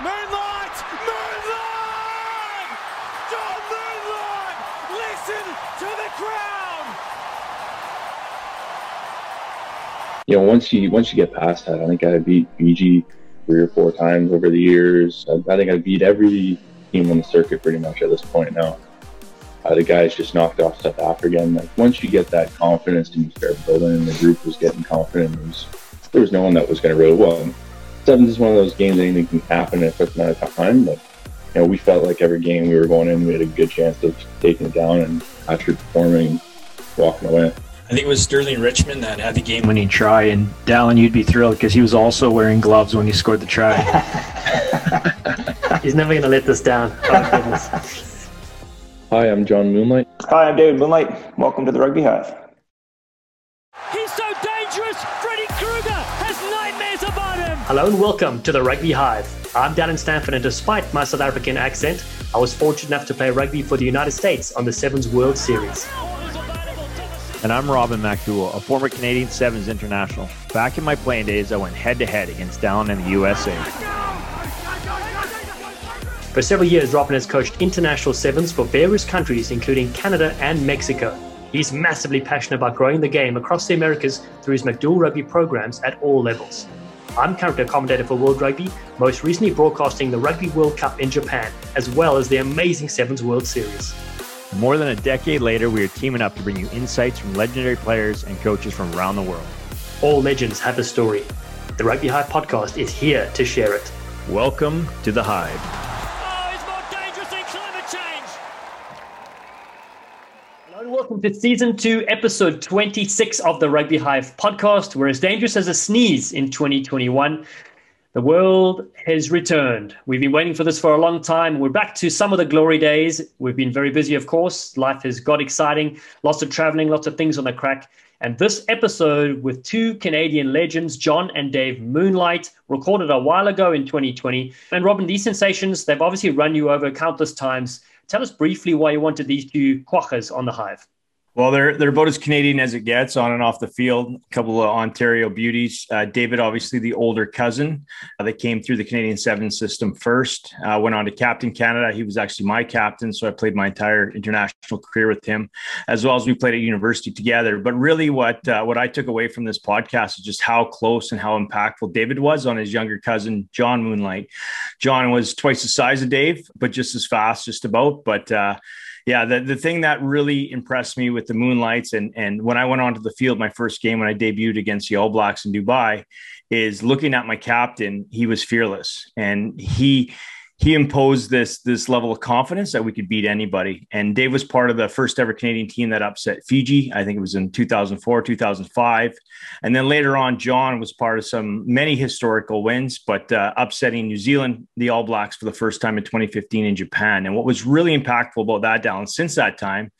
Moonlight! Moonlight! John Moonlight! Listen to the crowd! You know, once you once you get past that, I think I beat Fiji three or four times over the years. I, I think I beat every team on the circuit pretty much at this point now. Uh, the guys just knocked off South Africa. And like once you get that confidence and you start building, and the group was getting confident. There was, there was no one that was going to really well. Sevens is one of those games anything can happen in a quick amount of time. But you know, we felt like every game we were going in, we had a good chance of taking it down and actually performing, walking away. I think it was Sterling Richmond that had the game winning try, and Dallin, you'd be thrilled because he was also wearing gloves when he scored the try. He's never going to let this down. Oh, goodness. Hi, I'm John Moonlight. Hi, I'm David Moonlight. Welcome to the Rugby Hive. Hello and welcome to the Rugby Hive. I'm Dallin Stanford, and despite my South African accent, I was fortunate enough to play rugby for the United States on the Sevens World Series. And I'm Robin MacDowell, a former Canadian Sevens international. Back in my playing days, I went head to head against Dallin and the USA. For several years, Robin has coached international sevens for various countries, including Canada and Mexico. He's massively passionate about growing the game across the Americas through his MacDowell Rugby programs at all levels. I'm currently a commentator for World Rugby, most recently broadcasting the Rugby World Cup in Japan, as well as the amazing Sevens World Series. More than a decade later, we are teaming up to bring you insights from legendary players and coaches from around the world. All legends have a story. The Rugby Hive podcast is here to share it. Welcome to the Hive. Oh, he's more dangerous than climate change! Hello and welcome to season two, episode 26 of the Rugby Hive podcast. We're as dangerous as a sneeze in 2021. The world has returned. We've been waiting for this for a long time. We're back to some of the glory days. We've been very busy, of course. Life has got exciting, lots of traveling, lots of things on the crack. And this episode with two Canadian legends, John and Dave Moonlight, recorded a while ago in 2020. And Robin, these sensations, they've obviously run you over countless times. Tell us briefly why you wanted these two quackers on the hive. Well, they're they're about as Canadian as it gets on and off the field. A couple of Ontario beauties. Uh, David, obviously the older cousin uh, that came through the Canadian Seven system first. Uh, went on to captain Canada. He was actually my captain, so I played my entire international career with him, as well as we played at university together. But really, what uh, what I took away from this podcast is just how close and how impactful David was on his younger cousin John Moonlight. John was twice the size of Dave, but just as fast, just about. But uh, yeah, the, the thing that really impressed me with the Moonlights and and when I went onto the field, my first game when I debuted against the All Blacks in Dubai, is looking at my captain. He was fearless, and he he imposed this this level of confidence that we could beat anybody. And Dave was part of the first ever Canadian team that upset Fiji. I think it was in 2004, 2005. And then later on, John was part of some many historical wins, but uh, upsetting New Zealand, the All Blacks for the first time in 2015 in Japan. And what was really impactful about that, Dallin, since that time,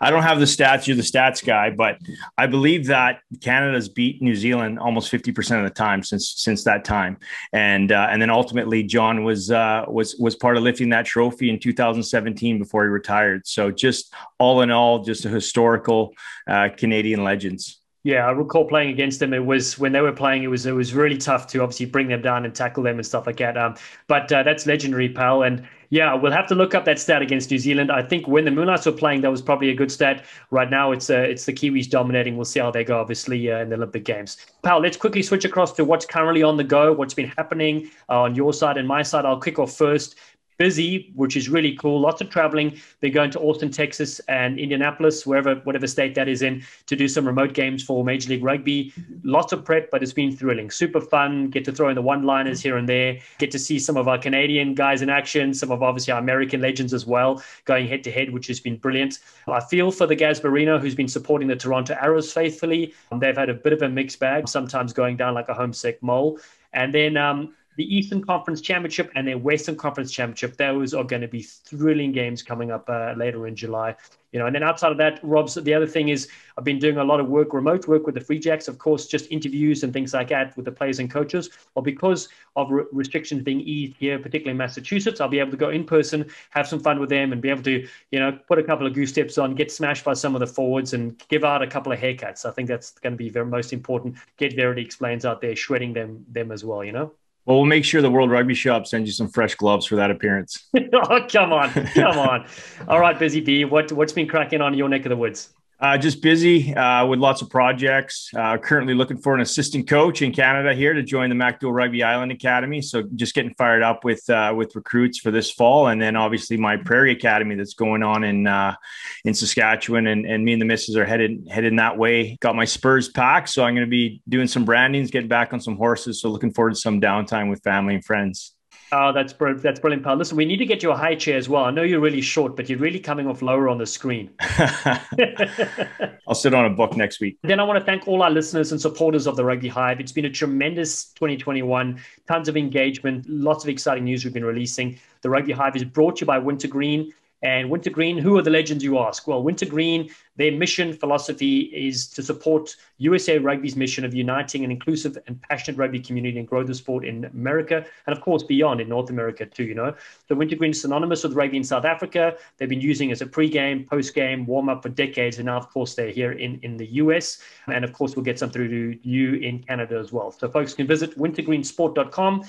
I don't have the stats, you're the stats guy, but I believe that Canada's beat New Zealand almost 50% of the time since since that time. And uh, and then ultimately John was uh, was was part of lifting that trophy in 2017 before he retired. So just all in all, just a historical uh, Canadian legends. Yeah, I recall playing against them. It was when they were playing. It was it was really tough to obviously bring them down and tackle them and stuff like that. Um, but uh, that's legendary, pal. And yeah, we'll have to look up that stat against New Zealand. I think when the Moonlights were playing, that was probably a good stat. Right now, it's uh, it's the Kiwis dominating. We'll see how they go, obviously, uh, in the Olympic Games. Pal, let's quickly switch across to what's currently on the go, what's been happening uh, on your side and my side. I'll kick off first busy, which is really cool. Lots of traveling. They're going to Austin, Texas, and Indianapolis, wherever, whatever state that is in, to do some remote games for Major League Rugby. Lots of prep, but it's been thrilling. Super fun. Get to throw in the one-liners here and there. Get to see some of our Canadian guys in action. Some of obviously our American legends as well, going head to head, which has been brilliant. I feel for the Gasbarino, who's been supporting the Toronto Arrows faithfully. They've had a bit of a mixed bag, sometimes going down like a homesick mole. And then um, the Eastern Conference Championship and the Western Conference Championship. Those are going to be thrilling games coming up uh, later in July. You know, and then outside of that, Rob's the other thing is I've been doing a lot of work, remote work with the Free Jacks, of course, just interviews and things like that with the players and coaches. Well, because of re- restrictions being eased here, particularly in Massachusetts, I'll be able to go in person, have some fun with them, and be able to, you know, put a couple of goose steps on, get smashed by some of the forwards, and give out a couple of haircuts. I think that's going to be very most important. Get Verity explains out there, shredding them them as well. You know. Well, we'll make sure the World Rugby Shop sends you some fresh gloves for that appearance. oh, come on, come on! All right, Busy B, what what's been cracking on your neck of the woods? Uh, just busy uh, with lots of projects. Uh, currently looking for an assistant coach in Canada here to join the MacDowell Rugby Island Academy. So just getting fired up with uh, with recruits for this fall, and then obviously my Prairie Academy that's going on in uh, in Saskatchewan, and, and me and the missus are headed headed that way. Got my Spurs pack, so I'm going to be doing some brandings, getting back on some horses. So looking forward to some downtime with family and friends. Oh, that's brilliant. That's brilliant, pal. Listen, we need to get you a high chair as well. I know you're really short, but you're really coming off lower on the screen. I'll sit on a book next week. Then I want to thank all our listeners and supporters of the Rugby Hive. It's been a tremendous 2021, tons of engagement, lots of exciting news we've been releasing. The Rugby Hive is brought to you by Wintergreen. And Wintergreen, who are the legends, you ask? Well, Wintergreen, their mission philosophy is to support USA Rugby's mission of uniting an inclusive and passionate rugby community and grow the sport in America and, of course, beyond in North America too. You know, so Wintergreen is synonymous with rugby in South Africa. They've been using as a pre-game, post-game, warm-up for decades, and now, of course, they're here in in the US. And of course, we'll get some through to you in Canada as well. So, folks can visit wintergreensport.com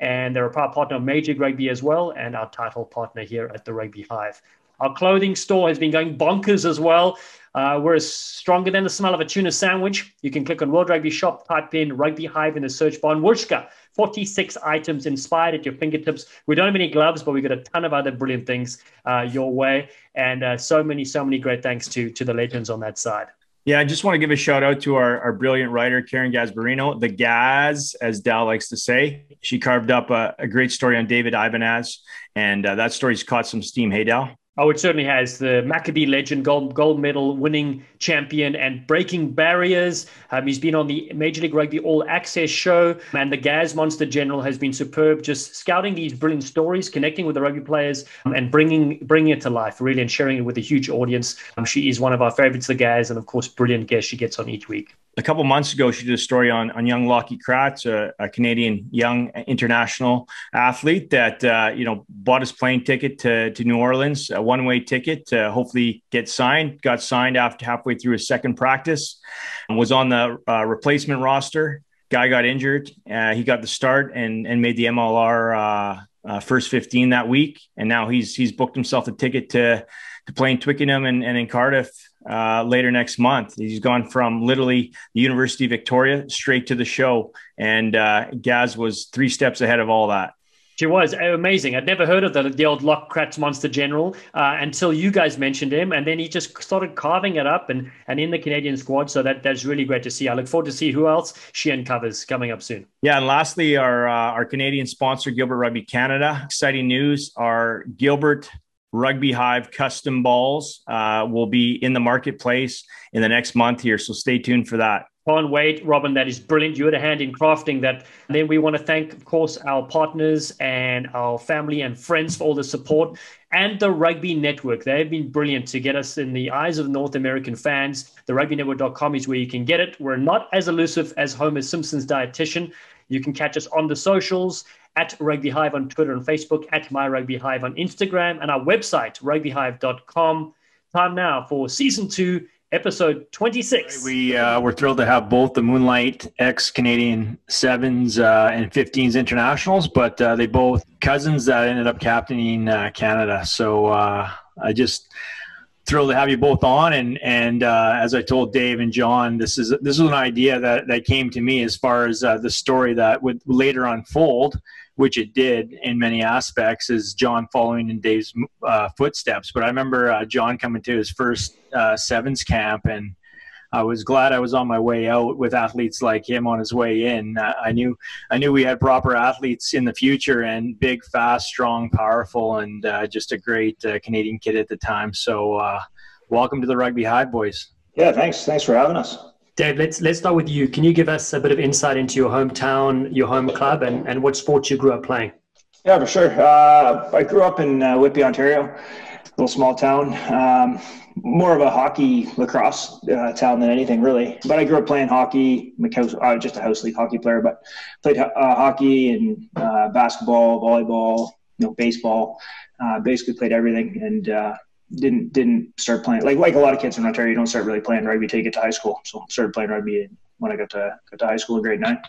and they're a proud partner of Major Rugby as well, and our title partner here at the Rugby Hive. Our clothing store has been going bonkers as well. Uh, we're stronger than the smell of a tuna sandwich. You can click on World Rugby Shop, type in Rugby Hive in the search bar, and Wooshka, 46 items inspired at your fingertips. We don't have any gloves, but we've got a ton of other brilliant things uh, your way. And uh, so many, so many great thanks to, to the legends on that side. Yeah, I just want to give a shout out to our, our brilliant writer, Karen Gasbarino, the Gaz, as Dal likes to say. She carved up a, a great story on David Ibanez, and uh, that story's caught some steam. Hey, Dal? Oh, it certainly has. The Maccabee legend, gold gold medal winning champion, and breaking barriers. Um, he's been on the Major League Rugby All Access show, and the Gaz Monster General has been superb, just scouting these brilliant stories, connecting with the rugby players, um, and bringing bringing it to life, really, and sharing it with a huge audience. Um, she is one of our favorites, the Gaz, and of course, brilliant guest she gets on each week a couple months ago, she did a story on, on young Lockie Kratz, a, a Canadian young international athlete that uh, you know bought his plane ticket to, to New Orleans, a one way ticket to hopefully get signed. Got signed after halfway through his second practice, was on the uh, replacement roster. Guy got injured. Uh, he got the start and and made the MLR uh, uh, first 15 that week, and now he's he's booked himself a ticket to to play in Twickenham and, and in Cardiff uh, later next month. He's gone from literally the University of Victoria straight to the show, and uh, Gaz was three steps ahead of all that. She was amazing. I'd never heard of the, the old Lock Kratz Monster General uh, until you guys mentioned him, and then he just started carving it up and, and in the Canadian squad. So that that's really great to see. I look forward to see who else she uncovers coming up soon. Yeah, and lastly, our uh, our Canadian sponsor, Gilbert Rugby Canada. Exciting news: our Gilbert Rugby Hive custom balls uh, will be in the marketplace in the next month here. So stay tuned for that. Can't wait, Robin. That is brilliant. You had a hand in crafting that. And then we want to thank, of course, our partners and our family and friends for all the support and the Rugby Network. They have been brilliant to get us in the eyes of North American fans. The rugbynetwork.com is where you can get it. We're not as elusive as Homer Simpson's dietitian. You can catch us on the socials at Rugby Hive on Twitter and Facebook, at My Rugby Hive on Instagram, and our website, rugbyhive.com. Time now for season two, episode 26. We uh, we're thrilled to have both the Moonlight ex Canadian sevens uh, and 15s internationals, but uh, they both cousins that ended up captaining uh, Canada. So uh, I just thrilled to have you both on. And and uh, as I told Dave and John, this is this is an idea that that came to me as far as uh, the story that would later unfold, which it did in many aspects, is John following in Dave's uh, footsteps. But I remember uh, John coming to his first uh, sevens camp and I was glad I was on my way out with athletes like him on his way in. Uh, I knew I knew we had proper athletes in the future and big, fast, strong, powerful, and uh, just a great uh, Canadian kid at the time. So, uh, welcome to the Rugby Hive, boys. Yeah, thanks. Thanks for having us. Dave, let's let's start with you. Can you give us a bit of insight into your hometown, your home club, and, and what sports you grew up playing? Yeah, for sure. Uh, I grew up in uh, Whitby, Ontario, a little small town. Um, more of a hockey lacrosse uh, town than anything really. But I grew up playing hockey. I'm uh, just a house league hockey player, but played uh, hockey and uh, basketball, volleyball, you know, baseball. Uh, basically played everything and didn't didn't start playing like like a lot of kids in Ontario. You don't start really playing rugby till you get to high school. So started playing rugby when I got to got to high school in grade nine.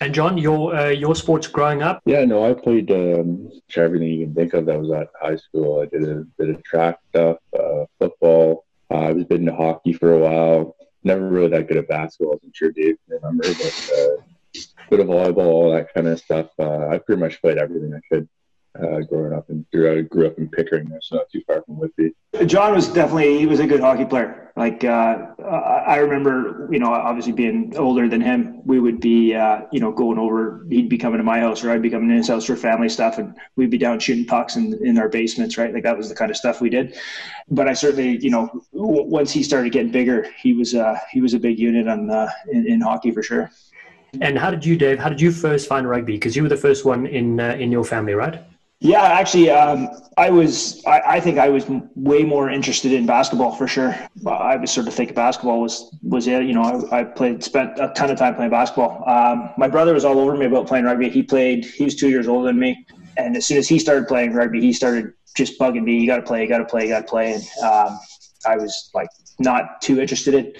And John, your uh, your sports growing up? Yeah, no, I played um, everything you can think of that was at high school. I did a bit of track stuff, uh, football. Uh, I was bit into hockey for a while. Never really that good at basketball, as I'm sure Dave can remember, but uh, bit of volleyball, all that kind of stuff. Uh, I pretty much played everything I could uh, growing up and grew, I grew up in Pickering, so not too far from Whitby. John was definitely he was a good hockey player. Like uh, I remember, you know, obviously being older than him, we would be, uh, you know, going over. He'd be coming to my house, or I'd be coming to his house for family stuff, and we'd be down shooting pucks in in our basements, right? Like that was the kind of stuff we did. But I certainly, you know, once he started getting bigger, he was uh, he was a big unit on uh, in, in hockey for sure. And how did you, Dave? How did you first find rugby? Because you were the first one in uh, in your family, right? Yeah, actually, um, I was. I, I, think I was way more interested in basketball for sure. I was sort of think basketball was was it. You know, I, I played, spent a ton of time playing basketball. Um, my brother was all over me about playing rugby. He played. He was two years older than me, and as soon as he started playing rugby, he started just bugging me. You got to play. You got to play. You got to play. And um, I was like not too interested in.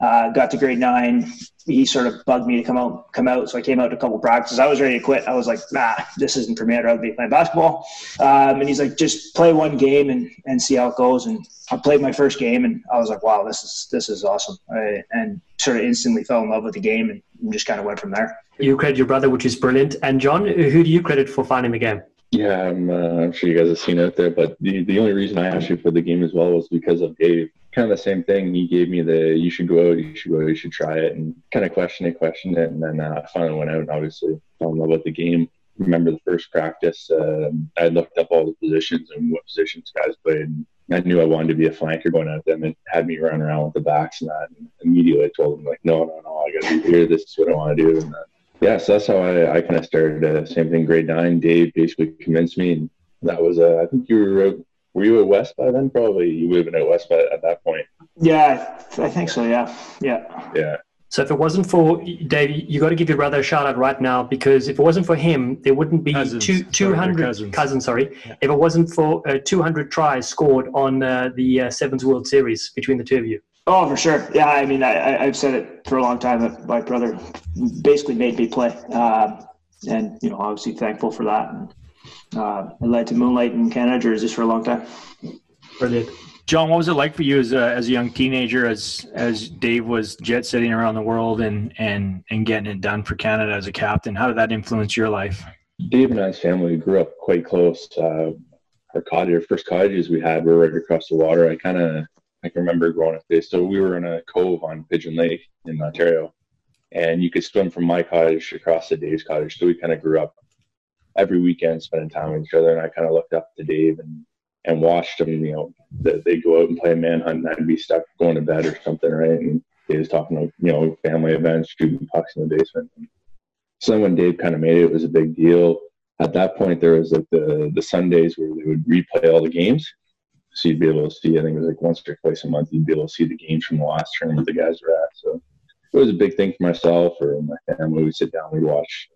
Uh, got to grade nine. He sort of bugged me to come out, come out. So I came out to a couple practices. I was ready to quit. I was like, nah, this isn't for me. I'd rather be playing basketball. Um, and he's like, just play one game and, and see how it goes. And I played my first game and I was like, wow, this is, this is awesome. I, and sort of instantly fell in love with the game and just kind of went from there. You credit your brother, which is brilliant. And John, who do you credit for finding the game? Yeah, I'm, uh, I'm sure you guys have seen it out there, but the, the only reason I actually played the game as well was because of Dave kind of the same thing. He gave me the you should go out, you should go out, you should try it, and kind of questioned it, questioned it, and then uh, I finally went out and obviously fell in love with the game. Remember the first practice, uh, I looked up all the positions and what positions guys played. I knew I wanted to be a flanker going out them and had me run around with the backs and that. And immediately I told them like, no, no, no, I got to be here. This is what I want to do. And then, yeah, so that's how I, I kind of started. Uh, same thing, grade nine. Dave basically convinced me, and that was uh, I think you were were you at West by then? Probably you would have been at West by, at that point. Yeah, I think so. Yeah, yeah, yeah. So if it wasn't for Dave, you got to give your brother a shout out right now because if it wasn't for him, there wouldn't be cousins. two two hundred cousins. cousins. Sorry, yeah. if it wasn't for uh, two hundred tries scored on uh, the uh, Sevens World Series between the two of you. Oh, for sure. Yeah, I mean, I, have said it for a long time that my brother basically made me play, um, and you know, obviously thankful for that. And, uh, it led to Moonlight in Canada jerseys for a long time. Brilliant. John, what was it like for you as a, as a young teenager, as as Dave was jet setting around the world and and and getting it done for Canada as a captain? How did that influence your life? Dave and I's family grew up quite close. Uh, our cottage, our first cottages we had were right across the water. I kind of I can remember growing up there. So we were in a cove on Pigeon Lake in Ontario, and you could swim from my cottage across to Dave's cottage. So we kind of grew up every weekend spending time with each other. And I kind of looked up to Dave and, and watched him, you know, they, they go out and play manhunt and I'd be stuck going to bed or something, right? And he was talking about, you know, family events, shooting pucks in the basement. So when Dave kind of made it, it was a big deal. At that point, there was like the, the Sundays where they would replay all the games. So you'd be able to see, I think it was like once or twice a month, you'd be able to see the games from the last tournament the guys were at. So it was a big thing for myself or my family. We'd sit down, we'd watch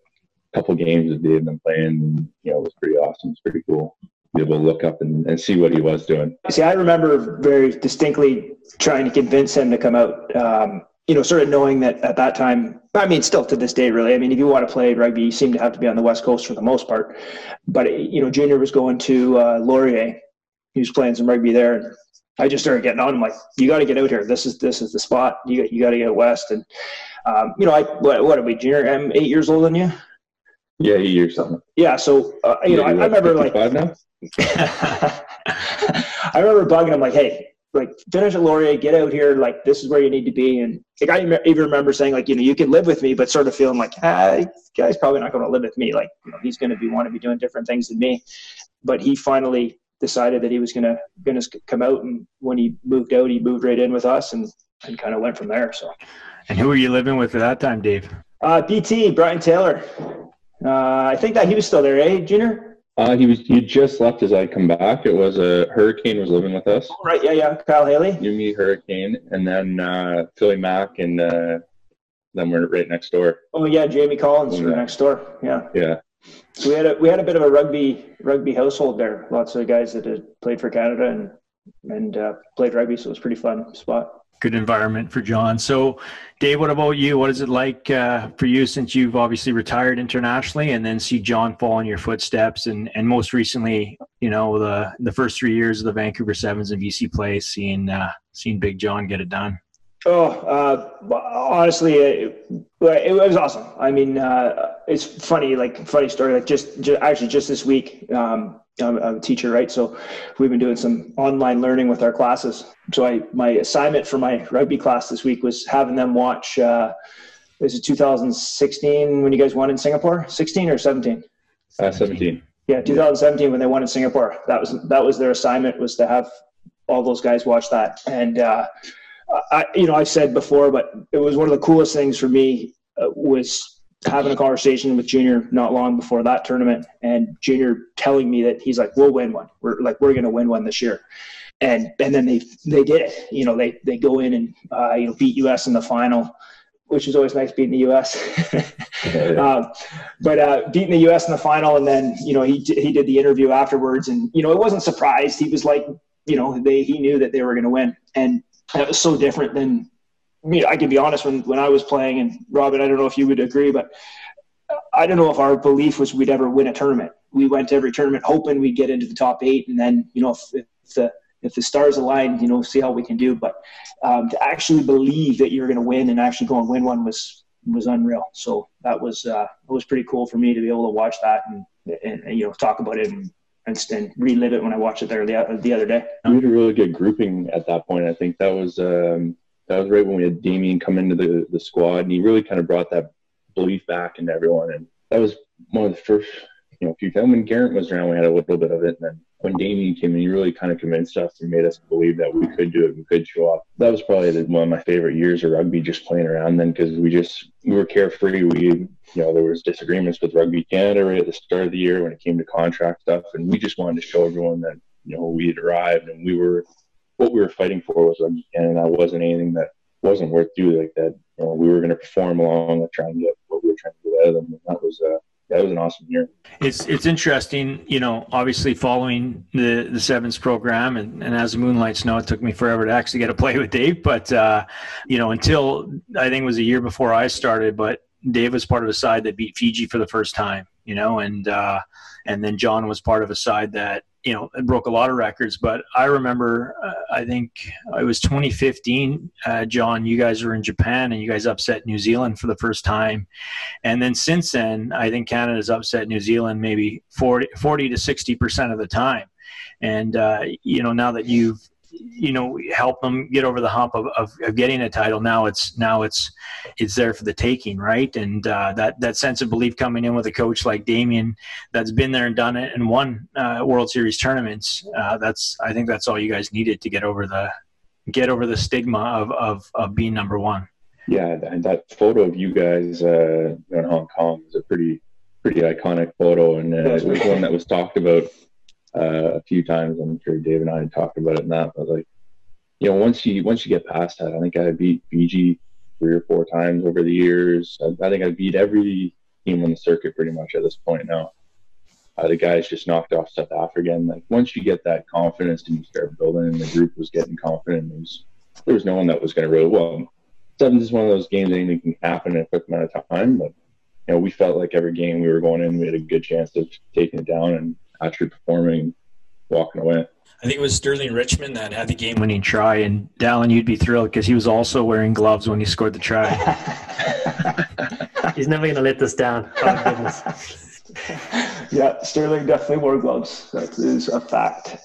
couple games that Dave been playing. You know, it was pretty awesome. It's pretty cool to be able to look up and, and see what he was doing. See, I remember very distinctly trying to convince him to come out. Um, you know, sort of knowing that at that time, I mean, still to this day, really. I mean, if you want to play rugby, you seem to have to be on the West Coast for the most part. But you know, Junior was going to uh, Laurier. He was playing some rugby there, and I just started getting on. I'm like, you got to get out here. This is this is the spot. You got you got to get west. And um, you know, I what, what are we, Junior? I'm eight years older than you. Yeah, eight years something. Yeah, so uh, you yeah, know, I, I, remember like now? I remember bugging him like, "Hey, like finish at Laurier, get out here. Like this is where you need to be." And like I even remember saying like, you know, you can live with me, but sort of feeling like, ah, this guy's probably not going to live with me. Like, you know, he's going to be want to be doing different things than me. But he finally decided that he was going to going to come out, and when he moved out, he moved right in with us, and and kind of went from there. So. And who were you living with at that time, Dave? Uh, BT Brian Taylor. Uh, I think that he was still there, eh, Junior? Uh, he was. He just left as I come back. It was a Hurricane was living with us. Oh, right. Yeah. Yeah. Kyle Haley. You, me, Hurricane, and then uh, Philly Mack, and uh, then we're right next door. Oh yeah, Jamie Collins from next door. Yeah. Yeah. So we had a we had a bit of a rugby rugby household there. Lots of guys that had played for Canada and and uh, played rugby, so it was pretty fun spot. Good environment for John. So, Dave, what about you? What is it like uh, for you since you've obviously retired internationally, and then see John fall in your footsteps, and and most recently, you know, the the first three years of the Vancouver Sevens and VC play, seeing uh, seeing Big John get it done. Oh, uh, honestly, it, it, was awesome. I mean, uh, it's funny, like funny story. Like just, just actually, just this week, um, I'm, I'm, a teacher, right? So we've been doing some online learning with our classes. So I, my assignment for my rugby class this week was having them watch. Uh, is it 2016 when you guys won in Singapore? 16 or 17? Uh, 17. Yeah, 2017 when they won in Singapore. That was that was their assignment was to have all those guys watch that and. Uh, I, you know, I've said before, but it was one of the coolest things for me uh, was having a conversation with Junior not long before that tournament, and Junior telling me that he's like, "We'll win one. We're like, we're going to win one this year," and and then they they did it. You know, they they go in and uh, you know beat US in the final, which is always nice beating the US. um, but uh, beating the US in the final, and then you know he he did the interview afterwards, and you know it wasn't surprised. He was like, you know, they he knew that they were going to win, and that was so different than I mean, I can be honest when, when I was playing and Robin, I don't know if you would agree, but I don't know if our belief was we'd ever win a tournament. We went to every tournament hoping we'd get into the top eight and then, you know, if, if the, if the stars align, you know, see how we can do. But um, to actually believe that you're going to win and actually go and win one was, was unreal. So that was, uh, it was pretty cool for me to be able to watch that and, and, and you know, talk about it and and, and relive it when I watched it there the, the other day. We had a really good grouping at that point. I think that was um, that was right when we had Damien come into the, the squad, and he really kind of brought that belief back into everyone. And that was one of the first, you know, few times when Garrett was around, we had a little bit of it, and then when Damien came in, he really kind of convinced us and made us believe that we could do it, we could show up. That was probably one of my favorite years of rugby, just playing around then, because we just we were carefree. We, you know, there was disagreements with Rugby Canada right at the start of the year when it came to contract stuff, and we just wanted to show everyone that you know we had arrived and we were what we were fighting for was Rugby and That wasn't anything that wasn't worth doing like that. You know, we were going to perform along and try and get what we were trying to get out of them. And that was uh, that was an awesome year. It's it's interesting, you know, obviously following the the sevens program and, and as the moonlights know, it took me forever to actually get to play with Dave. But uh, you know, until I think it was a year before I started, but Dave was part of a side that beat Fiji for the first time, you know, and uh, and then John was part of a side that you know, it broke a lot of records. But I remember, uh, I think it was 2015, uh, John, you guys were in Japan and you guys upset New Zealand for the first time. And then since then, I think Canada's upset New Zealand maybe 40, 40 to 60% of the time. And, uh, you know, now that you've you know help them get over the hump of, of, of, getting a title. Now it's now it's it's there for the taking right? And uh, that that sense of belief coming in with a coach like Damien that's been there and done it and won uh, World Series tournaments uh, that's I think that's all you guys needed to get over the get over the stigma of of, of being number one. Yeah and that photo of you guys uh, in Hong Kong is a pretty pretty iconic photo. And uh, it was one that was talked about uh, a few times. I'm sure Dave and I had talked about it and that, but like, you know, once you once you get past that, I think I beat Fiji three or four times over the years. I, I think I beat every team on the circuit pretty much at this point now. Uh, the guys just knocked off South Africa, and like once you get that confidence and you start building, and the group was getting confident, there was there was no one that was going to really well. Sevens is one of those games anything can happen in a quick amount of time, but you know we felt like every game we were going in, we had a good chance of taking it down, and actually performing, walking away. I think it was Sterling Richmond that had the game winning try, and Dallin, you'd be thrilled because he was also wearing gloves when he scored the try. He's never going to let this down. Oh, goodness. yeah, Sterling definitely wore gloves. That is a fact.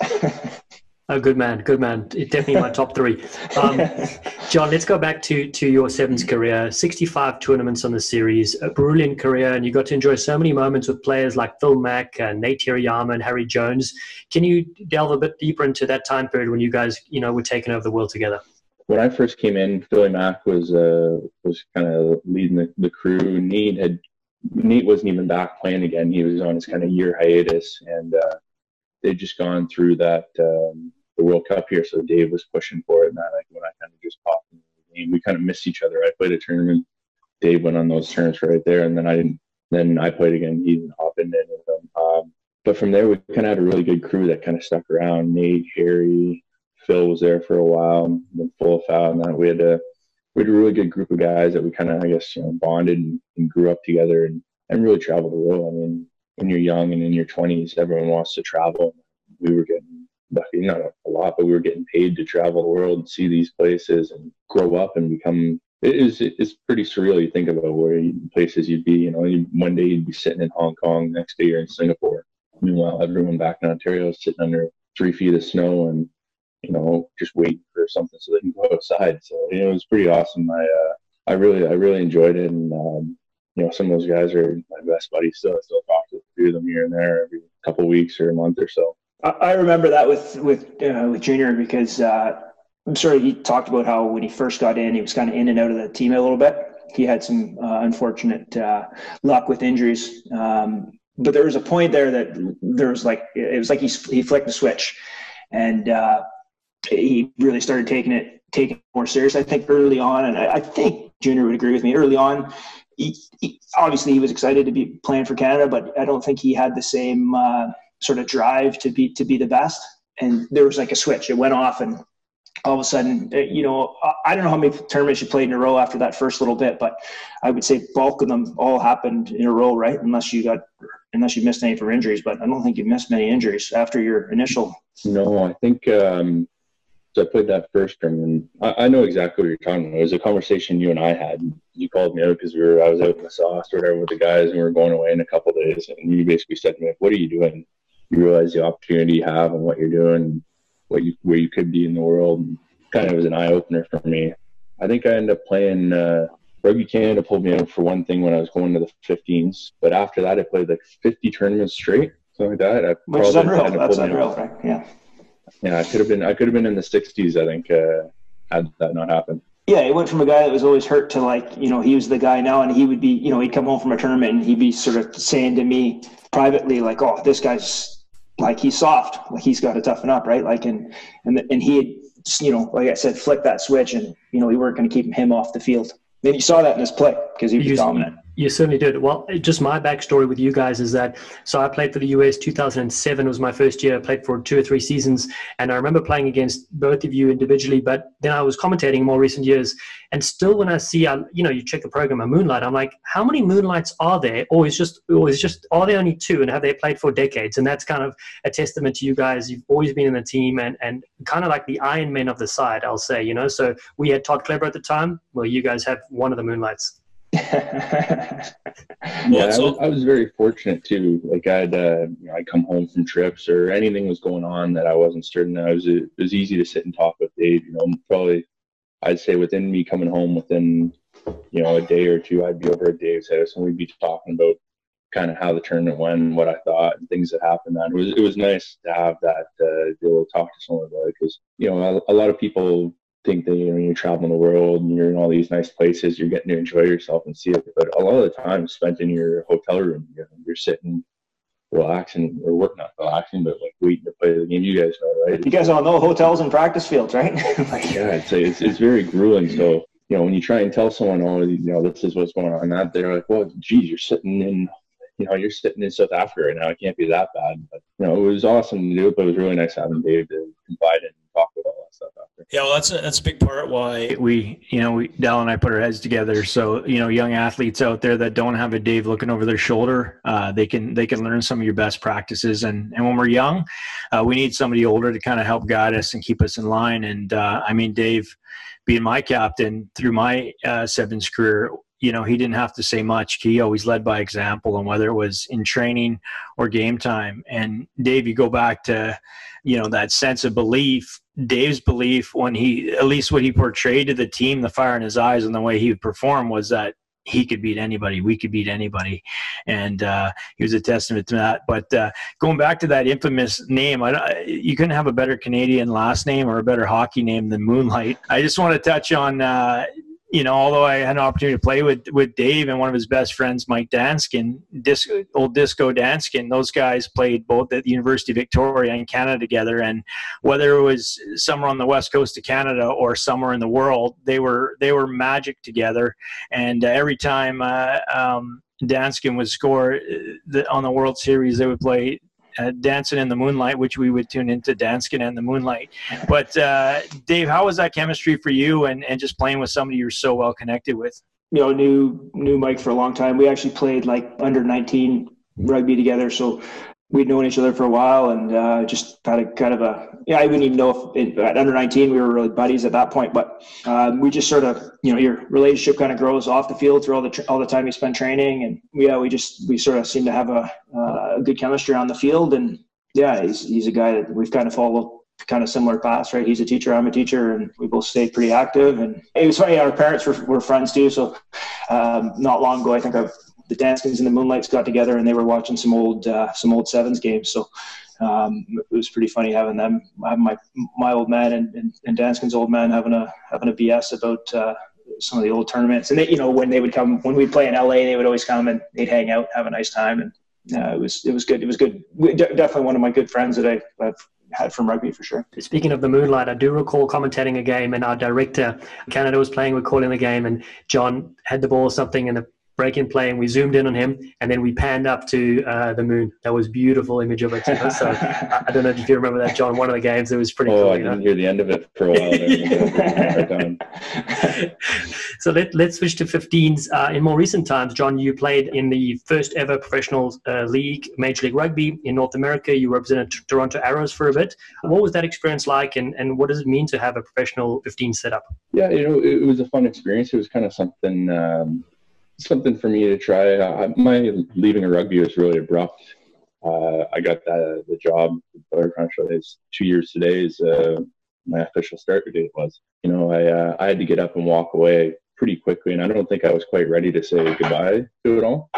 Oh, good man, good man. Definitely my top three. Um, John, let's go back to to your sevens career. Sixty-five tournaments on the series, a brilliant career, and you got to enjoy so many moments with players like Phil Mack, and Nate Hirayama, and Harry Jones. Can you delve a bit deeper into that time period when you guys, you know, were taking over the world together? When I first came in, Philly Mack was uh, was kind of leading the, the crew. Nate had Nate wasn't even back playing again. He was on his kind of year hiatus, and uh, they'd just gone through that. Um, the World Cup here, so Dave was pushing for it, and I like when I kind of just popped in the game, we kind of missed each other. I played a tournament, Dave went on those turns right there, and then I didn't. Then I played again. He didn't hop in with them. Um, but from there, we kind of had a really good crew that kind of stuck around. Nate, Harry, Phil was there for a while, then full foul, and that we had a we had a really good group of guys that we kind of I guess you know bonded and, and grew up together and and really traveled the world. I mean, when you're young and in your 20s, everyone wants to travel. We were getting not a lot, but we were getting paid to travel the world and see these places and grow up and become. It is it's pretty surreal. You think about where you, places you'd be. You know, one day you'd be sitting in Hong Kong, next day you're in Singapore. Meanwhile, everyone back in Ontario is sitting under three feet of snow and you know just waiting for something so they can go outside. So you know, it was pretty awesome. I uh, I really I really enjoyed it, and um, you know, some of those guys are my best buddies still. I still talk to a few of them here and there every couple of weeks or a month or so. I remember that with with uh, with Junior because uh, I'm sorry he talked about how when he first got in, he was kind of in and out of the team a little bit. He had some uh, unfortunate uh, luck with injuries, um, but there was a point there that there was like it was like he he flicked the switch, and uh, he really started taking it taking it more serious. I think early on, and I, I think Junior would agree with me. Early on, he, he, obviously he was excited to be playing for Canada, but I don't think he had the same uh, sort of drive to be to be the best. And there was like a switch; it went off, and all of a sudden, uh, you know, I don't know how many tournaments you played in a row after that first little bit, but I would say bulk of them all happened in a row, right? Unless you got, unless you missed any for injuries, but I don't think you missed many injuries after your initial. No, I think um, so. I played that first tournament. I, I know exactly what you're talking about. It was a conversation you and I had. You called me out because we were I was out in the sauce or whatever with the guys, and we were going away in a couple days, and you basically said to me, "What are you doing?" You realize the opportunity you have and what you're doing, what you where you could be in the world. And kind of was an eye opener for me. I think I ended up playing uh, Rugby Canada pulled me out for one thing when I was going to the 15s, but after that I played like 50 tournaments straight, something like that. I Which is unreal. That's unreal, right? Yeah. Yeah, I could have been. I could have been in the 60s. I think uh, had that not happened. Yeah, it went from a guy that was always hurt to like, you know, he was the guy now, and he would be, you know, he'd come home from a tournament and he'd be sort of saying to me privately, like, "Oh, this guy's like he's soft, like he's got to toughen up, right? Like and and and he had, you know, like I said, flick that switch, and you know we weren't going to keep him off the field. And you saw that in his play because he was you, dominant. You certainly did. Well, just my backstory with you guys is that so I played for the US 2007 was my first year. I played for two or three seasons, and I remember playing against both of you individually. But then I was commentating more recent years, and still when I see, uh, you know, you check the program a Moonlight, I'm like, how many Moonlights are there? Or is just, or is just, are there only two, and have they played for decades? And that's kind of a testament to you guys. You've always been in the team, and and kind of like the Iron Men of the side, I'll say. You know, so we had Todd Clever at the time. Well, you guys have one of the Moonlights. yeah, I was, I was, very fortunate too. Like I'd, uh, you know, I'd come home from trips or anything was going on that I wasn't certain. I was, it was easy to sit and talk with Dave. You know, probably I'd say within me coming home within, you know, a day or two, I'd be over at Dave's house and we'd be talking about kind of how the tournament went, what I thought, and things that happened. And it was it was nice to have that uh, be able to talk to someone about it because you know a, a lot of people think that you know you're traveling the world and you're in all these nice places, you're getting to enjoy yourself and see it. But a lot of the time spent in your hotel room, you know, you're sitting relaxing or work not relaxing, but like waiting to play the game. You guys know, right? You guys all know hotels and practice fields, right? like, yeah, it's, it's it's very grueling. So you know, when you try and tell someone, oh, you know, this is what's going on, that they're like, well, geez, you're sitting in you know, you're sitting in South Africa right now. It can't be that bad. But, you know, it was awesome to do it, but it was really nice having Dave to confide in talk all that stuff after. Yeah, well, that's a, that's a big part why we, you know, we, Dal and I put our heads together. So, you know, young athletes out there that don't have a Dave looking over their shoulder, uh, they can, they can learn some of your best practices. And, and when we're young, uh, we need somebody older to kind of help guide us and keep us in line. And, uh, I mean, Dave, being my captain through my uh, sevens career, you know, he didn't have to say much. He always led by example, and whether it was in training or game time. And Dave, you go back to, you know, that sense of belief. Dave's belief when he, at least what he portrayed to the team, the fire in his eyes, and the way he would perform was that he could beat anybody. We could beat anybody, and uh, he was a testament to that. But uh, going back to that infamous name, you couldn't have a better Canadian last name or a better hockey name than Moonlight. I just want to touch on uh, you know, although I had an opportunity to play with with Dave and one of his best friends, Mike Danskin, old Disco Danskin, those guys played both at the University of Victoria and Canada together. And whether it was somewhere on the west coast of Canada or somewhere in the world, they were they were magic together. And uh, every time uh, um, Danskin would score uh, the, on the World Series, they would play uh, Dancing in the Moonlight, which we would tune into Dancing in the Moonlight. But uh, Dave, how was that chemistry for you and, and just playing with somebody you're so well connected with? You know, knew knew Mike for a long time. We actually played like under 19 rugby together, so we'd known each other for a while and uh, just had a kind of a yeah I wouldn't even know if it, at under 19 we were really buddies at that point but um, we just sort of you know your relationship kind of grows off the field through all the all the time you spend training and yeah we just we sort of seem to have a, uh, good chemistry on the field and yeah he's he's a guy that we've kind of followed kind of similar paths, right? He's a teacher, I'm a teacher, and we both stayed pretty active. And it was funny, our parents were, were friends too. So um, not long ago, I think I've the Danskins and the Moonlights got together and they were watching some old uh, some old sevens games. So um, it was pretty funny having them, having my my old man and, and, and Danskin's old man having a having a BS about uh, some of the old tournaments. And they, you know, when they would come, when we'd play in LA, they would always come and they'd hang out, have a nice time, and uh, it was it was good. It was good. Definitely one of my good friends that I, I've had from rugby for sure. Speaking of the moonlight, I do recall commentating a game, and our director Canada was playing, we're calling the game, and John had the ball or something, and the break in play and we zoomed in on him and then we panned up to uh, the moon. That was beautiful image of it. So I don't know if you remember that, John. One of the games, it was pretty. Oh, cool, I didn't know? hear the end of it for a while. so let, let's switch to 15s. Uh, in more recent times, John, you played in the first ever professional uh, league, Major League Rugby in North America. You represented Toronto Arrows for a bit. What was that experience like, and, and what does it mean to have a professional 15 setup? Yeah, you know, it was a fun experience. It was kind of something. Um, something for me to try. Uh, my leaving of rugby was really abrupt. Uh, I got the, the job. Two years today is uh, my official start date was. You know, I uh, I had to get up and walk away pretty quickly, and I don't think I was quite ready to say goodbye to it all.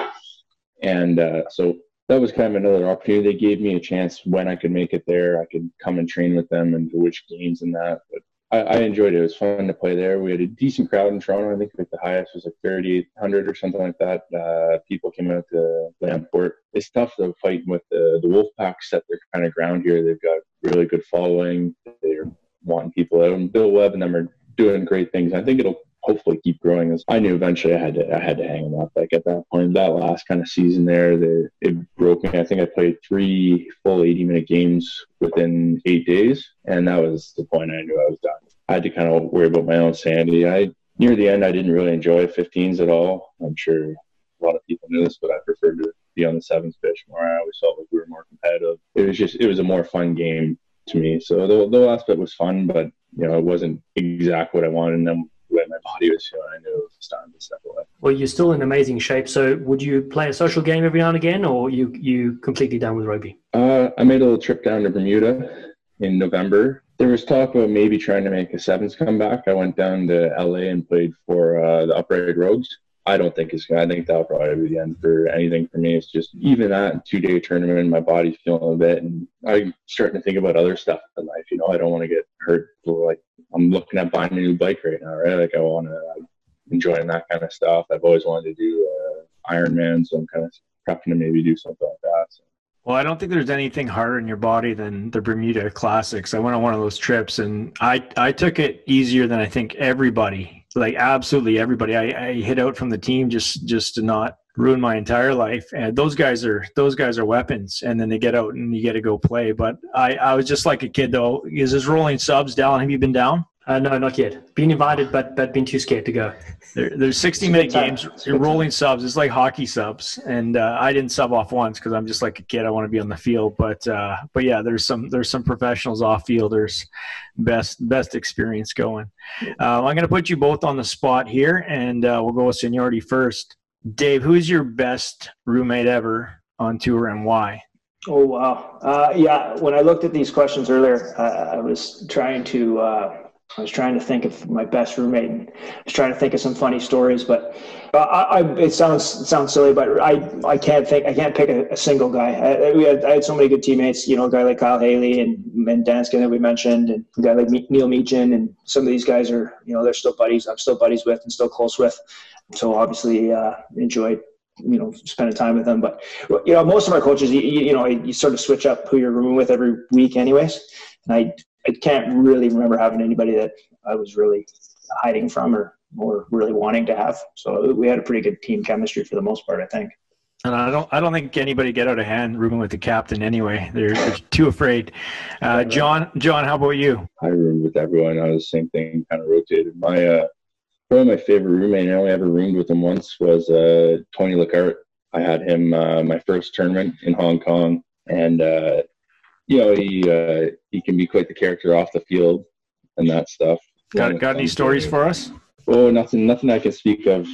And uh, so that was kind of another opportunity. They gave me a chance when I could make it there. I could come and train with them and do which games and that. But I, I, enjoyed it. It was fun to play there. We had a decent crowd in Toronto. I think like the highest was like 3,800 or something like that. Uh, people came out to Lamport. It's tough though fighting with the the Wolfpack set their kind of ground here. They've got really good following. They're wanting people out, and Bill Webb and them are doing great things. I think it'll hopefully keep growing. As I knew eventually I had to I had to hang them up. Like at that point, that last kind of season there, the, it broke me. I think I played three full 80 minute games within eight days, and that was the point I knew I was done. I had to kind of worry about my own sanity. I near the end I didn't really enjoy 15s at all. I'm sure a lot of people knew this, but I preferred to be on the sevens pitch more. I always felt like we were more competitive. It was just it was a more fun game to me. So the the last bit was fun, but you know it wasn't exactly what I wanted. And then way my body was feeling, I knew it was time to step away. Well, you're still in amazing shape. So, would you play a social game every now and again, or you you completely done with rugby? Uh, I made a little trip down to Bermuda in November. There was talk about maybe trying to make a sevens comeback. I went down to LA and played for uh, the Upright Rogues. I don't think it's good. I think that'll probably be the end for anything for me. It's just even that two day tournament, my body's feeling a bit, and I'm starting to think about other stuff in life. You know, I don't want to get hurt. Like I'm looking at buying a new bike right now, right? Like I want to enjoying that kind of stuff. I've always wanted to do uh, Ironman, so I'm kind of prepping to maybe do something like that. So. Well, I don't think there's anything harder in your body than the Bermuda Classics. I went on one of those trips, and I I took it easier than I think everybody like absolutely everybody. I, I hit out from the team just just to not ruin my entire life. And those guys are those guys are weapons. And then they get out and you get to go play. But I I was just like a kid though. Is this rolling subs, Dallin? Have you been down? Uh, no, not yet. Been invited, but but been too scared to go. There, there's 60 minute games. You're rolling subs. It's like hockey subs, and uh, I didn't sub off once because I'm just like a kid. I want to be on the field. But uh, but yeah, there's some there's some professionals off fielders. Best best experience going. Uh, I'm going to put you both on the spot here, and uh, we'll go with seniority first. Dave, who's your best roommate ever on tour, and why? Oh wow, uh, yeah. When I looked at these questions earlier, I was trying to I was trying to think of my best roommate and I was trying to think of some funny stories, but uh, I, I, it sounds it sounds silly, but I, I can't think I can't pick a, a single guy. I, we had I had so many good teammates, you know, a guy like Kyle Haley and and Danskin that we mentioned, and a guy like Neil Meechin, and some of these guys are you know they're still buddies. I'm still buddies with and still close with. So obviously uh, enjoyed you know spending time with them. But you know most of our coaches, you, you know, you sort of switch up who you're rooming with every week, anyways. And I I can't really remember having anybody that I was really hiding from or or really wanting to have. So we had a pretty good team chemistry for the most part, I think. And I don't, I don't think anybody get out of hand rooming with the captain anyway. They're, they're too afraid. Uh, John, John, how about you? I roomed with everyone. I was the same thing, kind of rotated. My uh, probably my favorite roommates, I only ever roomed with him once. Was uh, Tony Lacarte. I had him uh, my first tournament in Hong Kong, and uh, you know he uh, he can be quite the character off the field and that stuff. Got, got any stories for us? Oh, nothing, nothing I can speak of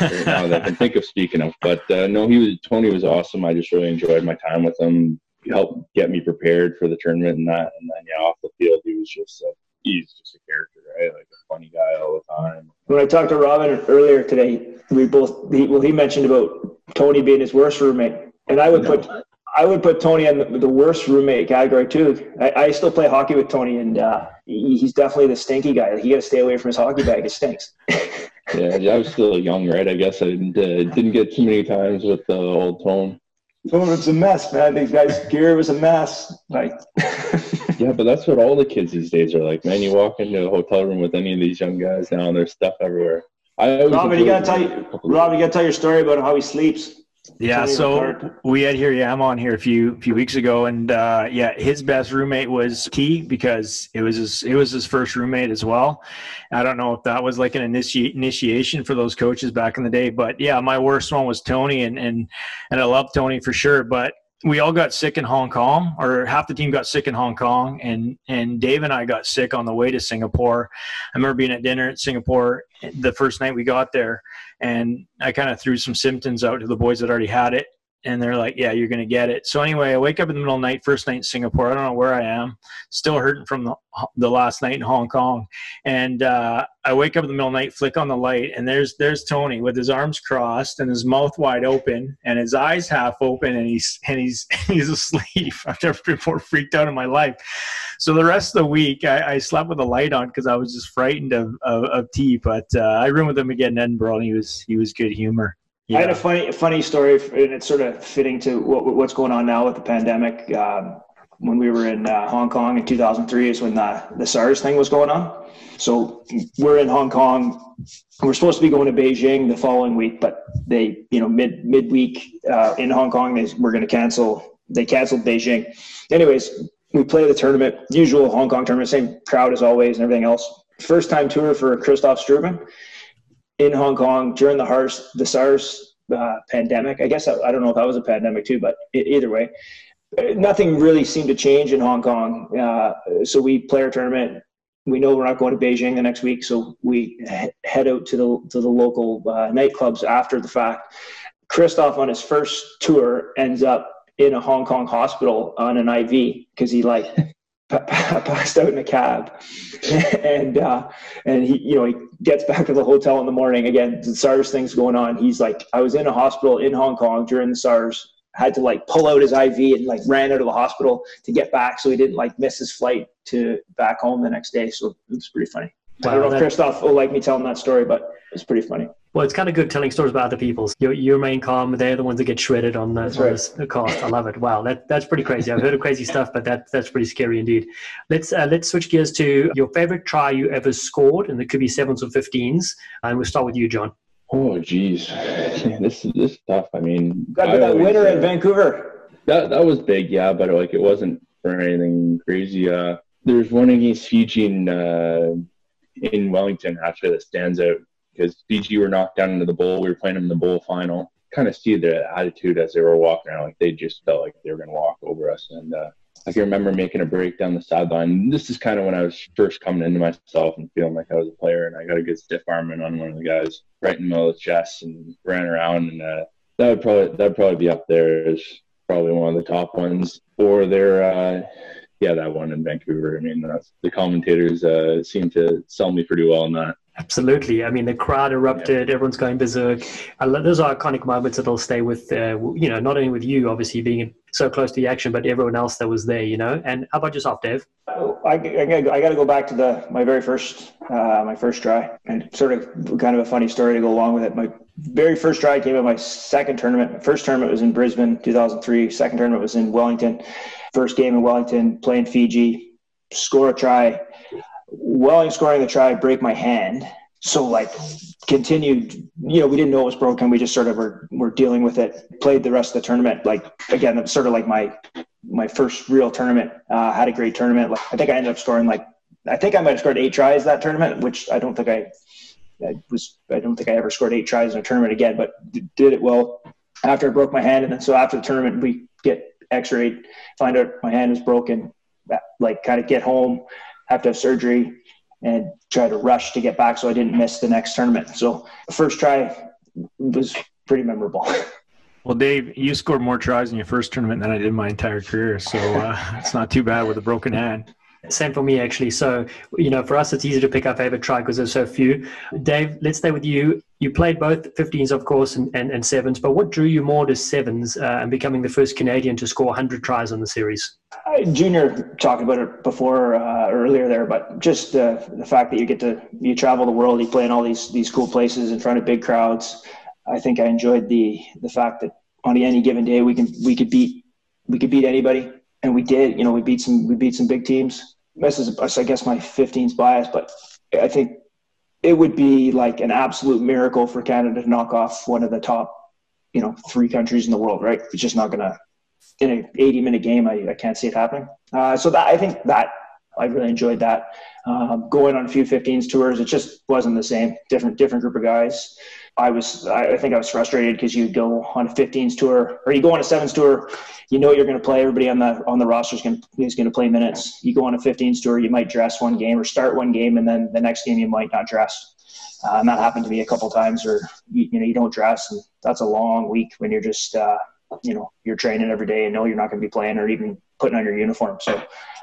right now that I can think of speaking of. But uh, no, he was Tony was awesome. I just really enjoyed my time with him. He helped get me prepared for the tournament and that. And then yeah, off the field, he was just a, he's just a character, right? Like a funny guy all the time. When I talked to Robin earlier today, we both he, well he mentioned about Tony being his worst roommate, and I would no. put I would put Tony in the, the worst roommate category too. I, I, still play hockey with Tony, and uh, he, he's definitely the stinky guy. Like, you got to stay away from his hockey bag; it stinks. yeah, I was still young, right? I guess I didn't, uh, didn't get too many times with the old Tone. Tone was a mess, man. These guys' gear was a mess. Like, yeah, but that's what all the kids these days are like, man. You walk into a hotel room with any of these young guys now, and there's stuff everywhere. I Robin, you gotta tell you, Robin, you gotta tell your story about how he sleeps. Yeah, so we had here yeah, I'm on here a few few weeks ago, and uh, yeah, his best roommate was T because it was his it was his first roommate as well. I don't know if that was like an initi- initiation for those coaches back in the day, but yeah, my worst one was Tony, and and and I love Tony for sure, but we all got sick in Hong Kong, or half the team got sick in Hong Kong, and and Dave and I got sick on the way to Singapore. I remember being at dinner at Singapore the first night we got there, and I kind of threw some symptoms out to the boys that already had it, and they're like, "Yeah, you're gonna get it." So anyway, I wake up in the middle of the night, first night in Singapore. I don't know where I am, still hurting from the the last night in Hong Kong, and uh, I wake up in the middle of the night, flick on the light, and there's there's Tony with his arms crossed and his mouth wide open and his eyes half open, and he's and he's he's asleep. I've never been more freaked out in my life. So the rest of the week, I, I slept with the light on because I was just frightened of of, of T. But uh, I roomed with him again in Edinburgh, and he was he was good humor. Yeah. I had a funny funny story, and it's sort of fitting to what, what's going on now with the pandemic. Um, when we were in uh, Hong Kong in 2003 is when the, the SARS thing was going on. So we're in Hong Kong. We're supposed to be going to Beijing the following week, but they, you know, mid midweek uh, in Hong Kong, they were going to cancel. They canceled Beijing. Anyways, we play the tournament, usual Hong Kong tournament, same crowd as always, and everything else. First time tour for Christoph Struben in Hong Kong during the SARS, the SARS uh, pandemic. I guess I, I, don't know if that was a pandemic too, but either way, nothing really seemed to change in Hong Kong. Uh, so we play our tournament. We know we're not going to Beijing the next week, so we head out to the to the local uh, nightclubs after the fact. Christoph on his first tour ends up in a Hong Kong hospital on an IV because he like passed out in a cab, and uh, and he you know he gets back to the hotel in the morning again. The SARS thing's going on. He's like, I was in a hospital in Hong Kong during the SARS. Had to like pull out his IV and like ran out of the hospital to get back so he didn't like miss his flight to back home the next day. So it was pretty funny. Wow, I don't know if Christoph will like me telling that story, but it's pretty funny. Well, it's kind of good telling stories about other people's. You, you remain calm. They're the ones that get shredded on the, on right. the cost. I love it. Wow, that, that's pretty crazy. I've heard of crazy stuff, but that that's pretty scary indeed. Let's uh, let's switch gears to your favorite try you ever scored, and it could be sevens or fifteens. And we'll start with you, John. Oh, geez, this is this tough. I mean, got to that winner uh, in Vancouver. That that was big, yeah, but like it wasn't for anything crazy. Uh, there's one against Fiji in, uh, in Wellington actually that stands out because Fiji were knocked down into the bowl. We were playing them in the bowl final. Kind of see the attitude as they were walking around, like they just felt like they were going to walk over us. And uh, I can remember making a break down the sideline. This is kind of when I was first coming into myself and feeling like I was a player. And I got a good stiff arm in on one of the guys right in the middle of the chest and ran around. And uh, that would probably that would probably be up there as probably one of the top ones. Or their uh, yeah, that one in Vancouver. I mean, the commentators uh, seem to sell me pretty well on that. Absolutely. I mean, the crowd erupted. Yeah. Everyone's going berserk. those are iconic moments that'll stay with, uh, you know, not only with you, obviously being so close to the action, but everyone else that was there, you know. And how about yourself, Dave? I, I, I got to go back to the my very first uh, my first try, and sort of kind of a funny story to go along with it. My very first try came at my second tournament. First tournament was in Brisbane, 2003. Second tournament was in Wellington. First game in Wellington, playing Fiji, score a try. Welling scoring the try, break my hand. so like continued you know we didn't know it was broken. We just sort of were, were dealing with it. Played the rest of the tournament like again it's sort of like my my first real tournament. Uh, had a great tournament. Like, i think i ended up scoring like i think i might have scored eight tries that tournament which i don't think i I was I don't think I ever scored eight tries in a tournament again, but did it well. After I broke my hand. And then so after the tournament, we get X-rayed, find out my hand is broken, like kind of get home, have to have surgery, and try to rush to get back so I didn't miss the next tournament. So the first try was pretty memorable. Well, Dave, you scored more tries in your first tournament than I did my entire career, so uh, it's not too bad with a broken hand. Same for me, actually. So, you know, for us, it's easy to pick our favorite try because there's so few. Dave, let's stay with you. You played both 15s, of course, and, and, and sevens, but what drew you more to sevens uh, and becoming the first Canadian to score 100 tries on the series? Junior talked about it before uh, earlier there, but just the fact that you get to you travel the world, you play in all these these cool places in front of big crowds. I think I enjoyed the the fact that on any given day we can we could beat we could beat anybody, and we did. You know, we beat some we beat some big teams this is I guess my 15's bias, but I think it would be like an absolute miracle for Canada to knock off one of the top, you know, three countries in the world. Right? It's just not gonna in an 80 minute game. I, I can't see it happening. Uh, so that I think that I really enjoyed that. Um, going on a few 15s tours, it just wasn't the same. Different different group of guys. I was I think I was frustrated because you go on a 15s tour or you go on a sevens tour, you know you're going to play. Everybody on the on the roster is going is going to play minutes. You go on a 15s tour, you might dress one game or start one game, and then the next game you might not dress. Uh, and that happened to me a couple times. Or you, you, know you don't dress, and that's a long week when you're just uh, you know you're training every day and know you're not going to be playing or even putting on your uniform. So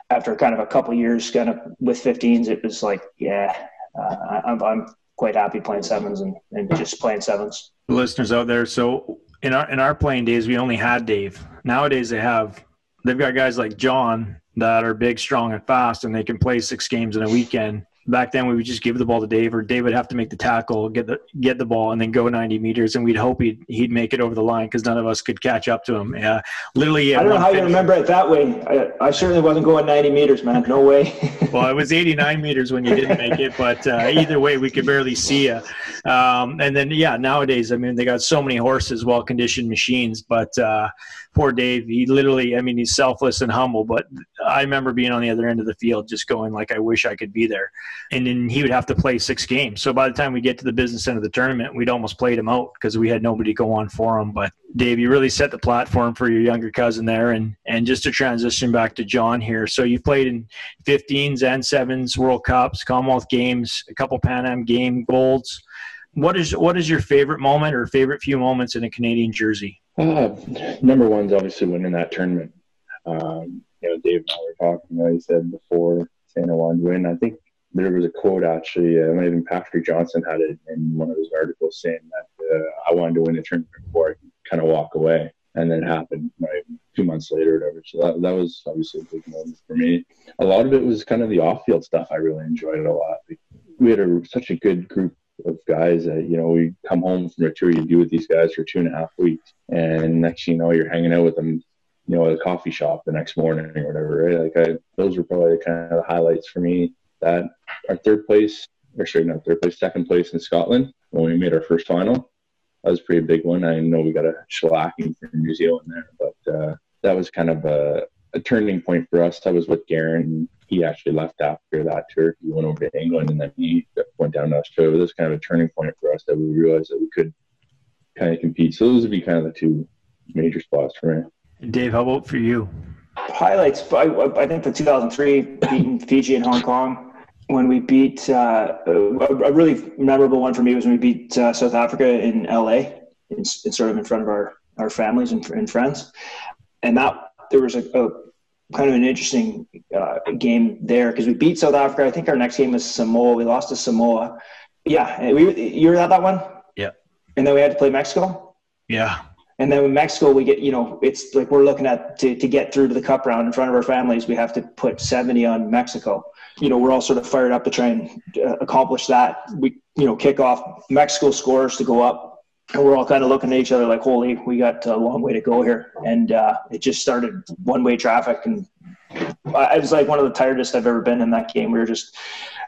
after kind of a couple years, kind of with 15s, it was like yeah, uh, I'm, I'm quite happy playing sevens and, and just playing sevens. The Listeners out there, so in our in our playing days, we only had Dave. Nowadays, they have they've got guys like John that are big, strong, and fast, and they can play six games in a weekend back then we would just give the ball to Dave, or Dave would have to make the tackle, get the get the ball, and then go 90 meters, and we'd hope he'd he'd make it over the line because none of us could catch up to him. Yeah, literally. I don't know how finish. you remember it that way. I, I, certainly wasn't going 90 meters, man. No way. well, it was 89 meters when you didn't make it, but uh, either way, we could barely see you. Um, and then yeah, nowadays, I mean, they got so many horses, well conditioned machines, but. Uh, poor Dave, he literally, I mean, he's selfless and humble, but I remember being on the other end of the field just going like, I wish I could be there. And then he would have to play six games. So by the time we get to the business end of the tournament, we'd almost played him out because we had nobody go on for him. But Dave, you really set the platform for your younger cousin there. And, and just to transition back to John here. So you played in 15s and sevens World Cups, Commonwealth Games, a couple Pan Am game golds. What is what is your favorite moment or favorite few moments in a Canadian jersey? Uh, number one's obviously winning that tournament. Um, you know, Dave and I were talking. Know, he said before saying I wanted to win. I think there was a quote actually. Uh, even Patrick Johnston had it in one of his articles saying that uh, I wanted to win the tournament before I could kind of walk away, and then it happened right, two months later or whatever. So that that was obviously a big moment for me. A lot of it was kind of the off-field stuff. I really enjoyed it a lot. We had a, such a good group of guys that you know we come home from a tour you do with these guys for two and a half weeks and next you know you're hanging out with them you know at a coffee shop the next morning or whatever right like I, those were probably kind of the highlights for me that our third place or sorry not third place second place in scotland when we made our first final that was a pretty big one i know we got a shellacking from new zealand there but uh, that was kind of a, a turning point for us i was with Garen he actually left after that tour. He went over to England and then he went down to Australia. It was kind of a turning point for us that we realized that we could kind of compete. So those would be kind of the two major spots for me. Dave, how about for you? Highlights. I, I think the 2003 beating Fiji and Hong Kong when we beat uh, a, really memorable one for me was when we beat uh, South Africa in LA, in, in, sort of in front of our, our families and, and friends. And that there was a, a kind of an interesting uh, game there because we beat South Africa. I think our next game was Samoa. We lost to Samoa. Yeah, we you were at that one. Yeah, and then we had to play Mexico. Yeah, and then with Mexico we get you know it's like we're looking at to to get through to the cup round in front of our families. We have to put seventy on Mexico. You know we're all sort of fired up to try and uh, accomplish that. We you know kick off Mexico scores to go up and we're all kind of looking at each other like, holy, we got a long way to go here. And uh, it just started one way traffic. And I was like one of the tiredest I've ever been in that game. We were just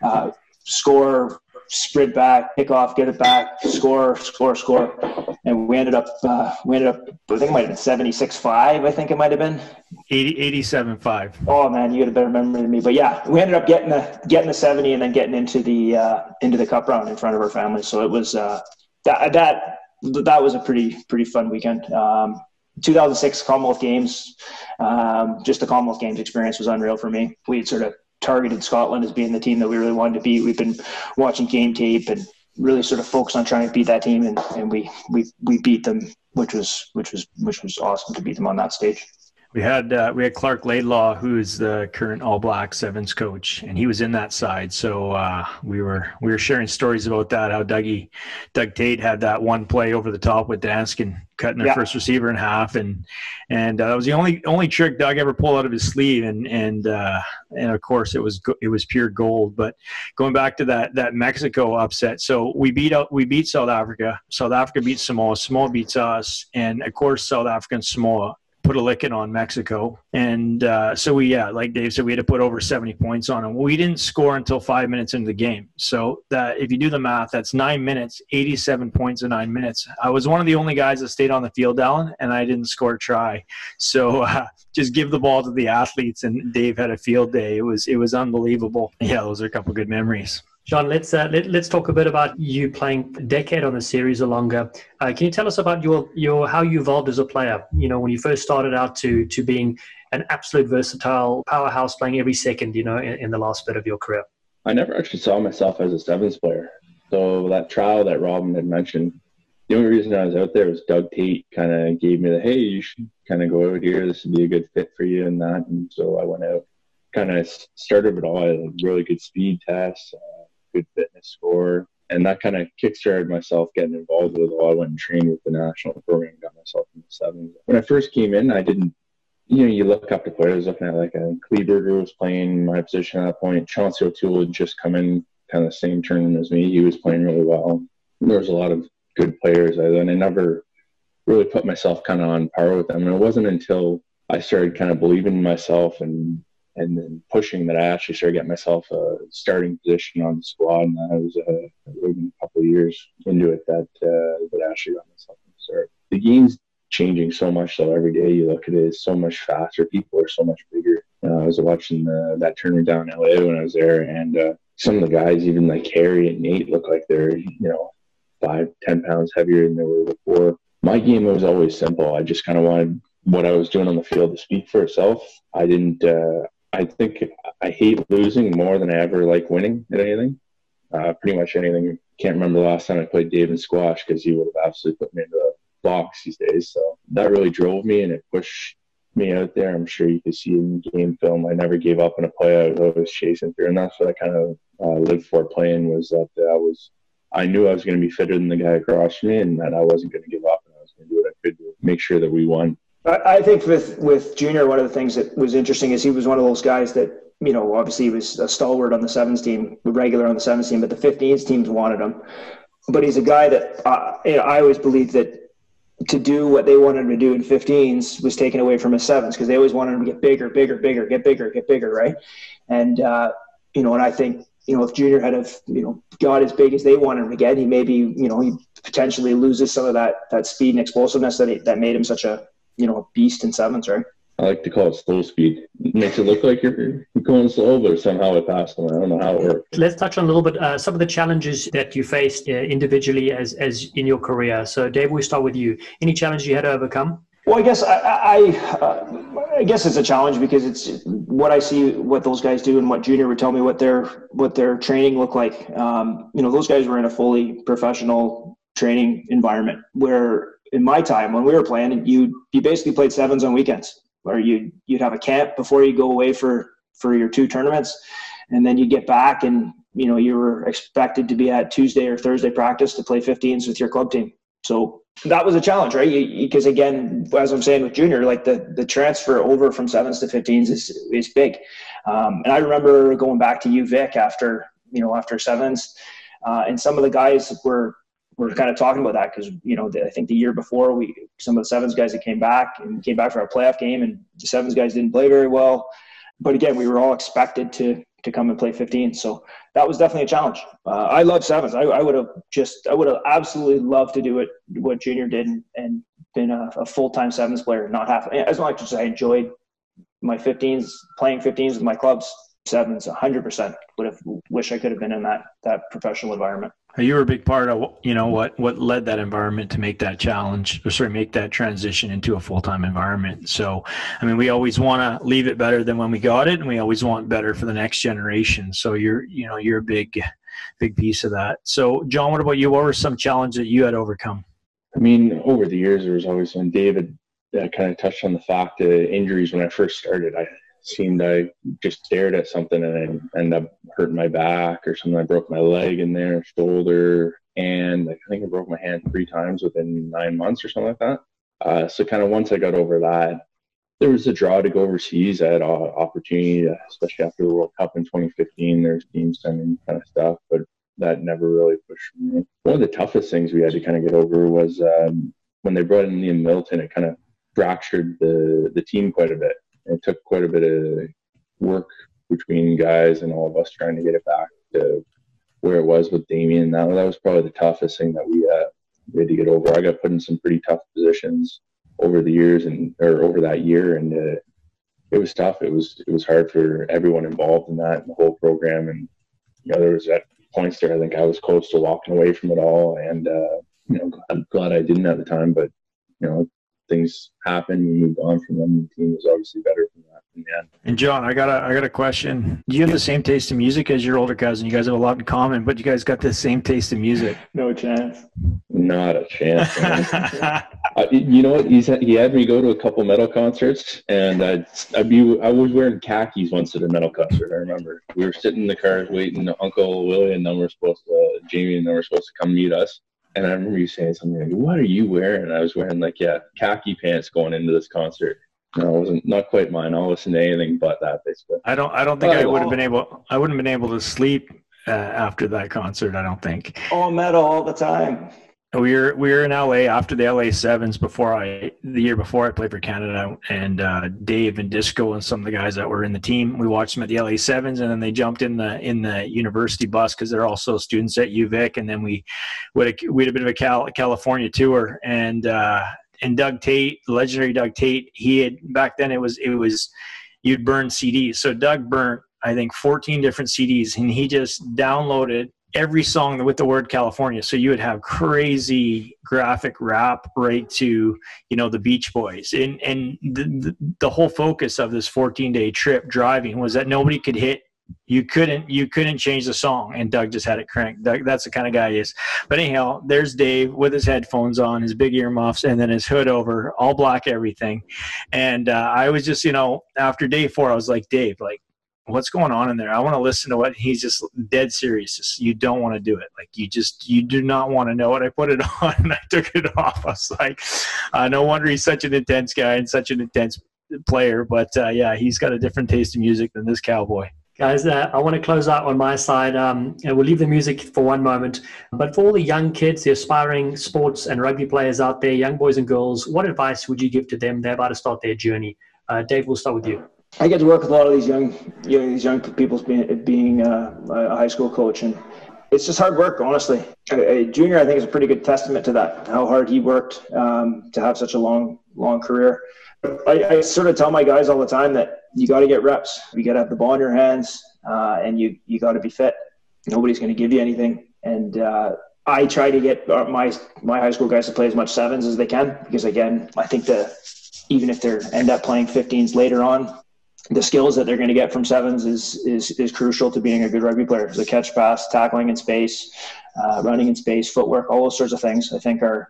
uh, score sprint back, pick off, get it back, score, score, score, and we ended up uh, we ended up I think it might have been seventy six five. I think it might have been 80, 87 5. Oh man, you got a better memory than me. But yeah, we ended up getting the getting the seventy and then getting into the uh, into the cup round in front of our family. So it was uh, that that that was a pretty pretty fun weekend. Um, 2006 Commonwealth Games, um, just the Commonwealth Games experience was unreal for me. We had sort of targeted Scotland as being the team that we really wanted to beat. We've been watching game tape and really sort of focused on trying to beat that team, and, and we we we beat them, which was which was which was awesome to beat them on that stage. We had uh, we had Clark Laidlaw, who's the current All Black Sevens coach, and he was in that side. So uh, we were we were sharing stories about that. How Dougie Doug Tate had that one play over the top with Danskin, cutting their yeah. first receiver in half, and and uh, that was the only only trick Doug ever pulled out of his sleeve. And and uh, and of course it was it was pure gold. But going back to that that Mexico upset, so we beat out we beat South Africa. South Africa beat Samoa. Samoa beats us, and of course South Africa and Samoa put a licking on Mexico. And uh, so we, yeah, like Dave said, we had to put over 70 points on them. We didn't score until five minutes into the game. So that if you do the math, that's nine minutes, 87 points in nine minutes. I was one of the only guys that stayed on the field, Alan, and I didn't score a try. So uh, just give the ball to the athletes. And Dave had a field day. It was, it was unbelievable. Yeah, those are a couple good memories. John, let's uh, let, us talk a bit about you playing a decade on the series or longer. Uh, can you tell us about your your how you evolved as a player? You know, when you first started out to to being an absolute versatile powerhouse, playing every second. You know, in, in the last bit of your career. I never actually saw myself as a sevens player. So that trial that Robin had mentioned, the only reason I was out there was Doug Tate kind of gave me the hey, you should kind of go out here. This would be a good fit for you and that. And so I went out, kind of started it all. I had a really good speed test. Uh, good fitness score. And that kind of kickstarted myself getting involved with a lot. I went and trained with the national program, got myself in the sevens. When I first came in, I didn't, you know, you look up to players, looking at like a Kleberger was playing my position at that point. Chauncey O'Toole had just come in kind of the same tournament as me. He was playing really well. There was a lot of good players, and I never really put myself kind of on par with them. And it wasn't until I started kind of believing in myself and and then pushing that I actually started getting myself a starting position on the squad, and I was uh, a couple of years into it that uh, that I actually got myself the start. The game's changing so much though. Every day you look at it, it's so much faster. People are so much bigger. Uh, I was watching the, that tournament down in LA when I was there, and uh, some of the guys, even like Harry and Nate, look like they're you know five, ten pounds heavier than they were before. My game was always simple. I just kind of wanted what I was doing on the field to speak for itself. I didn't. Uh, I think I hate losing more than I ever like winning at anything. Uh, pretty much anything. Can't remember the last time I played Dave in squash because he would have absolutely put me into a box these days. So that really drove me and it pushed me out there. I'm sure you could see in game film. I never gave up in a play. I was always chasing through, and that's what I kind of uh, lived for playing. Was that I was, I knew I was going to be fitter than the guy across me, and that I wasn't going to give up, and I was going to do what I could to make sure that we won. I think with with Junior, one of the things that was interesting is he was one of those guys that you know obviously he was a stalwart on the sevens team, regular on the sevens team, but the 15s teams wanted him. But he's a guy that uh, you know, I always believed that to do what they wanted him to do in 15s was taken away from his sevens because they always wanted him to get bigger, bigger, bigger, get bigger, get bigger, right? And uh, you know, and I think you know if Junior had have you know got as big as they wanted him to get, he maybe you know he potentially loses some of that that speed and explosiveness that he, that made him such a you know, a beast in sevens, right? I like to call it slow speed. It makes it look like you're going slow, but somehow it passed them. I don't know how it works. Let's touch on a little bit uh, some of the challenges that you faced uh, individually as as in your career. So, Dave, we start with you. Any challenge you had to overcome? Well, I guess I I, uh, I, guess it's a challenge because it's what I see what those guys do and what Junior would tell me what their what their training looked like. Um, you know, those guys were in a fully professional training environment where in my time when we were playing, you you basically played sevens on weekends, where you you'd have a camp before you go away for for your two tournaments, and then you get back and you know you were expected to be at Tuesday or Thursday practice to play 15s with your club team. So that was a challenge, right? Because again, as I'm saying with junior, like the the transfer over from sevens to 15s is is big. Um, and I remember going back to UVic after you know after sevens, uh, and some of the guys were we're kind of talking about that because you know the, I think the year before we some of the sevens guys that came back and came back for our playoff game and the sevens guys didn't play very well, but again we were all expected to to come and play 15. So that was definitely a challenge. Uh, I love sevens. I, I would have just, I would have absolutely loved to do it what Junior did and, and been a, a full time sevens player. Not half as much as I enjoyed my 15s, playing 15s with my clubs. Sevens, 100% would have wish I could have been in that that professional environment. You were a big part of you know what what led that environment to make that challenge or sort of make that transition into a full time environment. So, I mean, we always want to leave it better than when we got it, and we always want better for the next generation. So you're you know you're a big big piece of that. So, John, what about you? What were some challenges that you had overcome? I mean, over the years, there was always when David uh, kind of touched on the fact of injuries when I first started. I seemed I just stared at something and I ended up hurting my back or something. I broke my leg in there, shoulder, and I think I broke my hand three times within nine months or something like that. Uh, so kind of once I got over that, there was a draw to go overseas. I had an opportunity, especially after the World Cup in 2015. There's teams sending kind of stuff, but that never really pushed me. One of the toughest things we had to kind of get over was um, when they brought in Liam Middleton. It kind of fractured the the team quite a bit it took quite a bit of work between guys and all of us trying to get it back to where it was with Damien. That, that was probably the toughest thing that we, uh, we had to get over. I got put in some pretty tough positions over the years and or over that year, and uh, it was tough. It was it was hard for everyone involved in that and the whole program. And you know, there was at points there I think I was close to walking away from it all, and uh, you know, I'm glad I didn't at the time. But you know, things happened. We moved on from them. The team was obviously better from that in the end. And John, I got a I got a question. Do you have the same taste in music as your older cousin? You guys have a lot in common, but you guys got the same taste in music. no chance. Not a chance. uh, you know what? He's he had me go to a couple metal concerts, and I'd, I'd be I was wearing khakis once at a metal concert. I remember we were sitting in the car waiting. Uncle Willie and them were supposed to Jamie and them were supposed to come meet us and I remember you saying something like, "What are you wearing?" And I was wearing like, yeah, khaki pants going into this concert. No, it wasn't not quite mine. I'll listen to anything but that, basically. I don't. I don't think I would have been able. I wouldn't have been able to sleep uh, after that concert. I don't think. All metal all the time we were we were in LA after the LA Sevens before I the year before I played for Canada and uh, Dave and Disco and some of the guys that were in the team. We watched them at the LA Sevens and then they jumped in the in the university bus because they're also students at UVic and then we a, we had a bit of a Cal, California tour and uh, and Doug Tate, legendary Doug Tate, he had back then it was it was you'd burn CDs. So Doug burnt I think 14 different CDs and he just downloaded every song with the word California. So you would have crazy graphic rap right to, you know, the Beach Boys. And, and the, the whole focus of this 14 day trip driving was that nobody could hit you couldn't you couldn't change the song and doug just had it cranked doug, that's the kind of guy he is but anyhow there's dave with his headphones on his big earmuffs and then his hood over all black everything and uh, i was just you know after day four i was like dave like what's going on in there? I want to listen to what he's just dead serious. Just, you don't want to do it. Like you just, you do not want to know what I put it on and I took it off. I was like, uh, no wonder he's such an intense guy and such an intense player. But uh, yeah, he's got a different taste in music than this cowboy. Guys, uh, I want to close out on my side. Um, we'll leave the music for one moment. But for all the young kids, the aspiring sports and rugby players out there, young boys and girls, what advice would you give to them? They're about to start their journey. Uh, Dave, we'll start with you. I get to work with a lot of these young, you know, these young people being, being uh, a high school coach, and it's just hard work, honestly. A, junior, I think, is a pretty good testament to that. How hard he worked um, to have such a long, long career. I, I, sort of tell my guys all the time that you got to get reps. You got to have the ball in your hands, uh, and you you got to be fit. Nobody's going to give you anything, and uh, I try to get my my high school guys to play as much sevens as they can because again, I think that even if they end up playing 15s later on, the skills that they're going to get from sevens is is is crucial to being a good rugby player. The catch pass, tackling in space, uh, running in space, footwork, all those sorts of things. I think are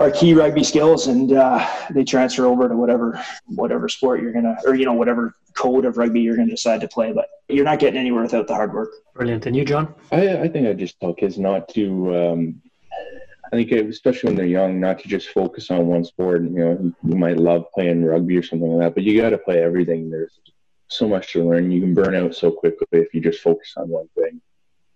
are key rugby skills, and uh, they transfer over to whatever whatever sport you're gonna, or you know whatever code of rugby you're gonna decide to play. But you're not getting anywhere without the hard work. Brilliant. And you, John? I, I think I just tell kids not to um, I think especially when they're young, not to just focus on one sport. You know, you might love playing rugby or something like that, but you got to play everything. There's so much to learn. You can burn out so quickly if you just focus on one thing.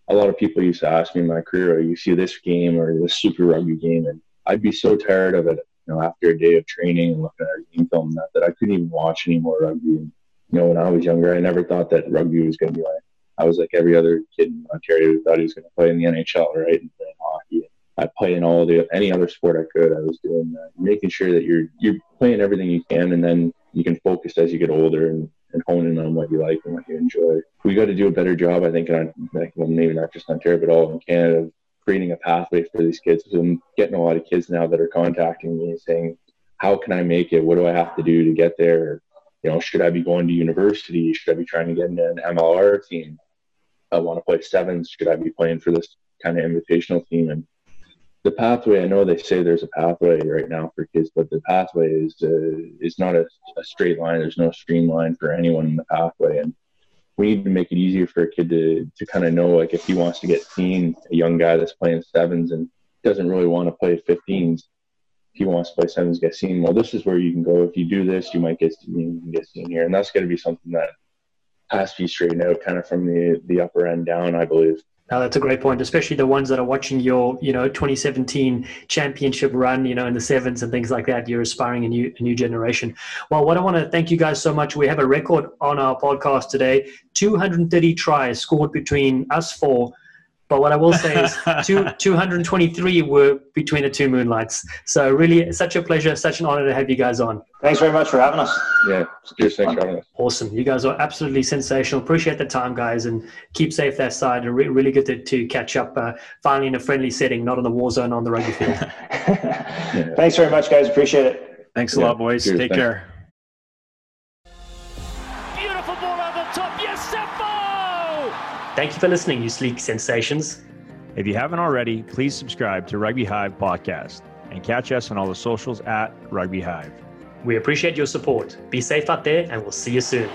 A lot of people used to ask me in my career, oh, "You see this game or this Super Rugby game?" And I'd be so tired of it. You know, after a day of training and looking at our game film, that that I couldn't even watch any more rugby. And you know, when I was younger, I never thought that rugby was going to be like, I was like every other kid in Ontario who thought he was going to play in the NHL, right, and play hockey. I play in all the any other sport I could. I was doing that, making sure that you're you're playing everything you can, and then you can focus as you get older and, and hone in on what you like and what you enjoy. We got to do a better job, I think, on like, well, maybe not just Ontario, but all in Canada, creating a pathway for these kids. I'm getting a lot of kids now that are contacting me saying, "How can I make it? What do I have to do to get there? You know, should I be going to university? Should I be trying to get into an MLR team? I want to play sevens. Should I be playing for this kind of invitational team?" And the pathway, I know they say there's a pathway right now for kids, but the pathway is uh, is not a, a straight line. There's no streamline for anyone in the pathway, and we need to make it easier for a kid to to kind of know like if he wants to get seen, a young guy that's playing sevens and doesn't really want to play 15s. If he wants to play sevens, get seen. Well, this is where you can go. If you do this, you might get seen. You can get seen here, and that's going to be something that has to be straightened out, kind of from the the upper end down, I believe. Now that's a great point, especially the ones that are watching your, you know, 2017 championship run, you know, in the sevens and things like that. You're aspiring a new, a new generation. Well, what I want to thank you guys so much. We have a record on our podcast today: 230 tries scored between us four but what I will say is two, 223 were between the two moonlights. So really such a pleasure, such an honor to have you guys on. Thanks very much for having us. Yeah, cheers. Thanks for having us. Awesome. You guys are absolutely sensational. Appreciate the time, guys, and keep safe that side. And re- really good to, to catch up uh, finally in a friendly setting, not in the war zone on the rugby field. yeah. Thanks very much, guys. Appreciate it. Thanks a yeah. lot, boys. Cheers, Take thanks. care. Thank you for listening, you sleek sensations. If you haven't already, please subscribe to Rugby Hive Podcast and catch us on all the socials at Rugby Hive. We appreciate your support. Be safe out there, and we'll see you soon.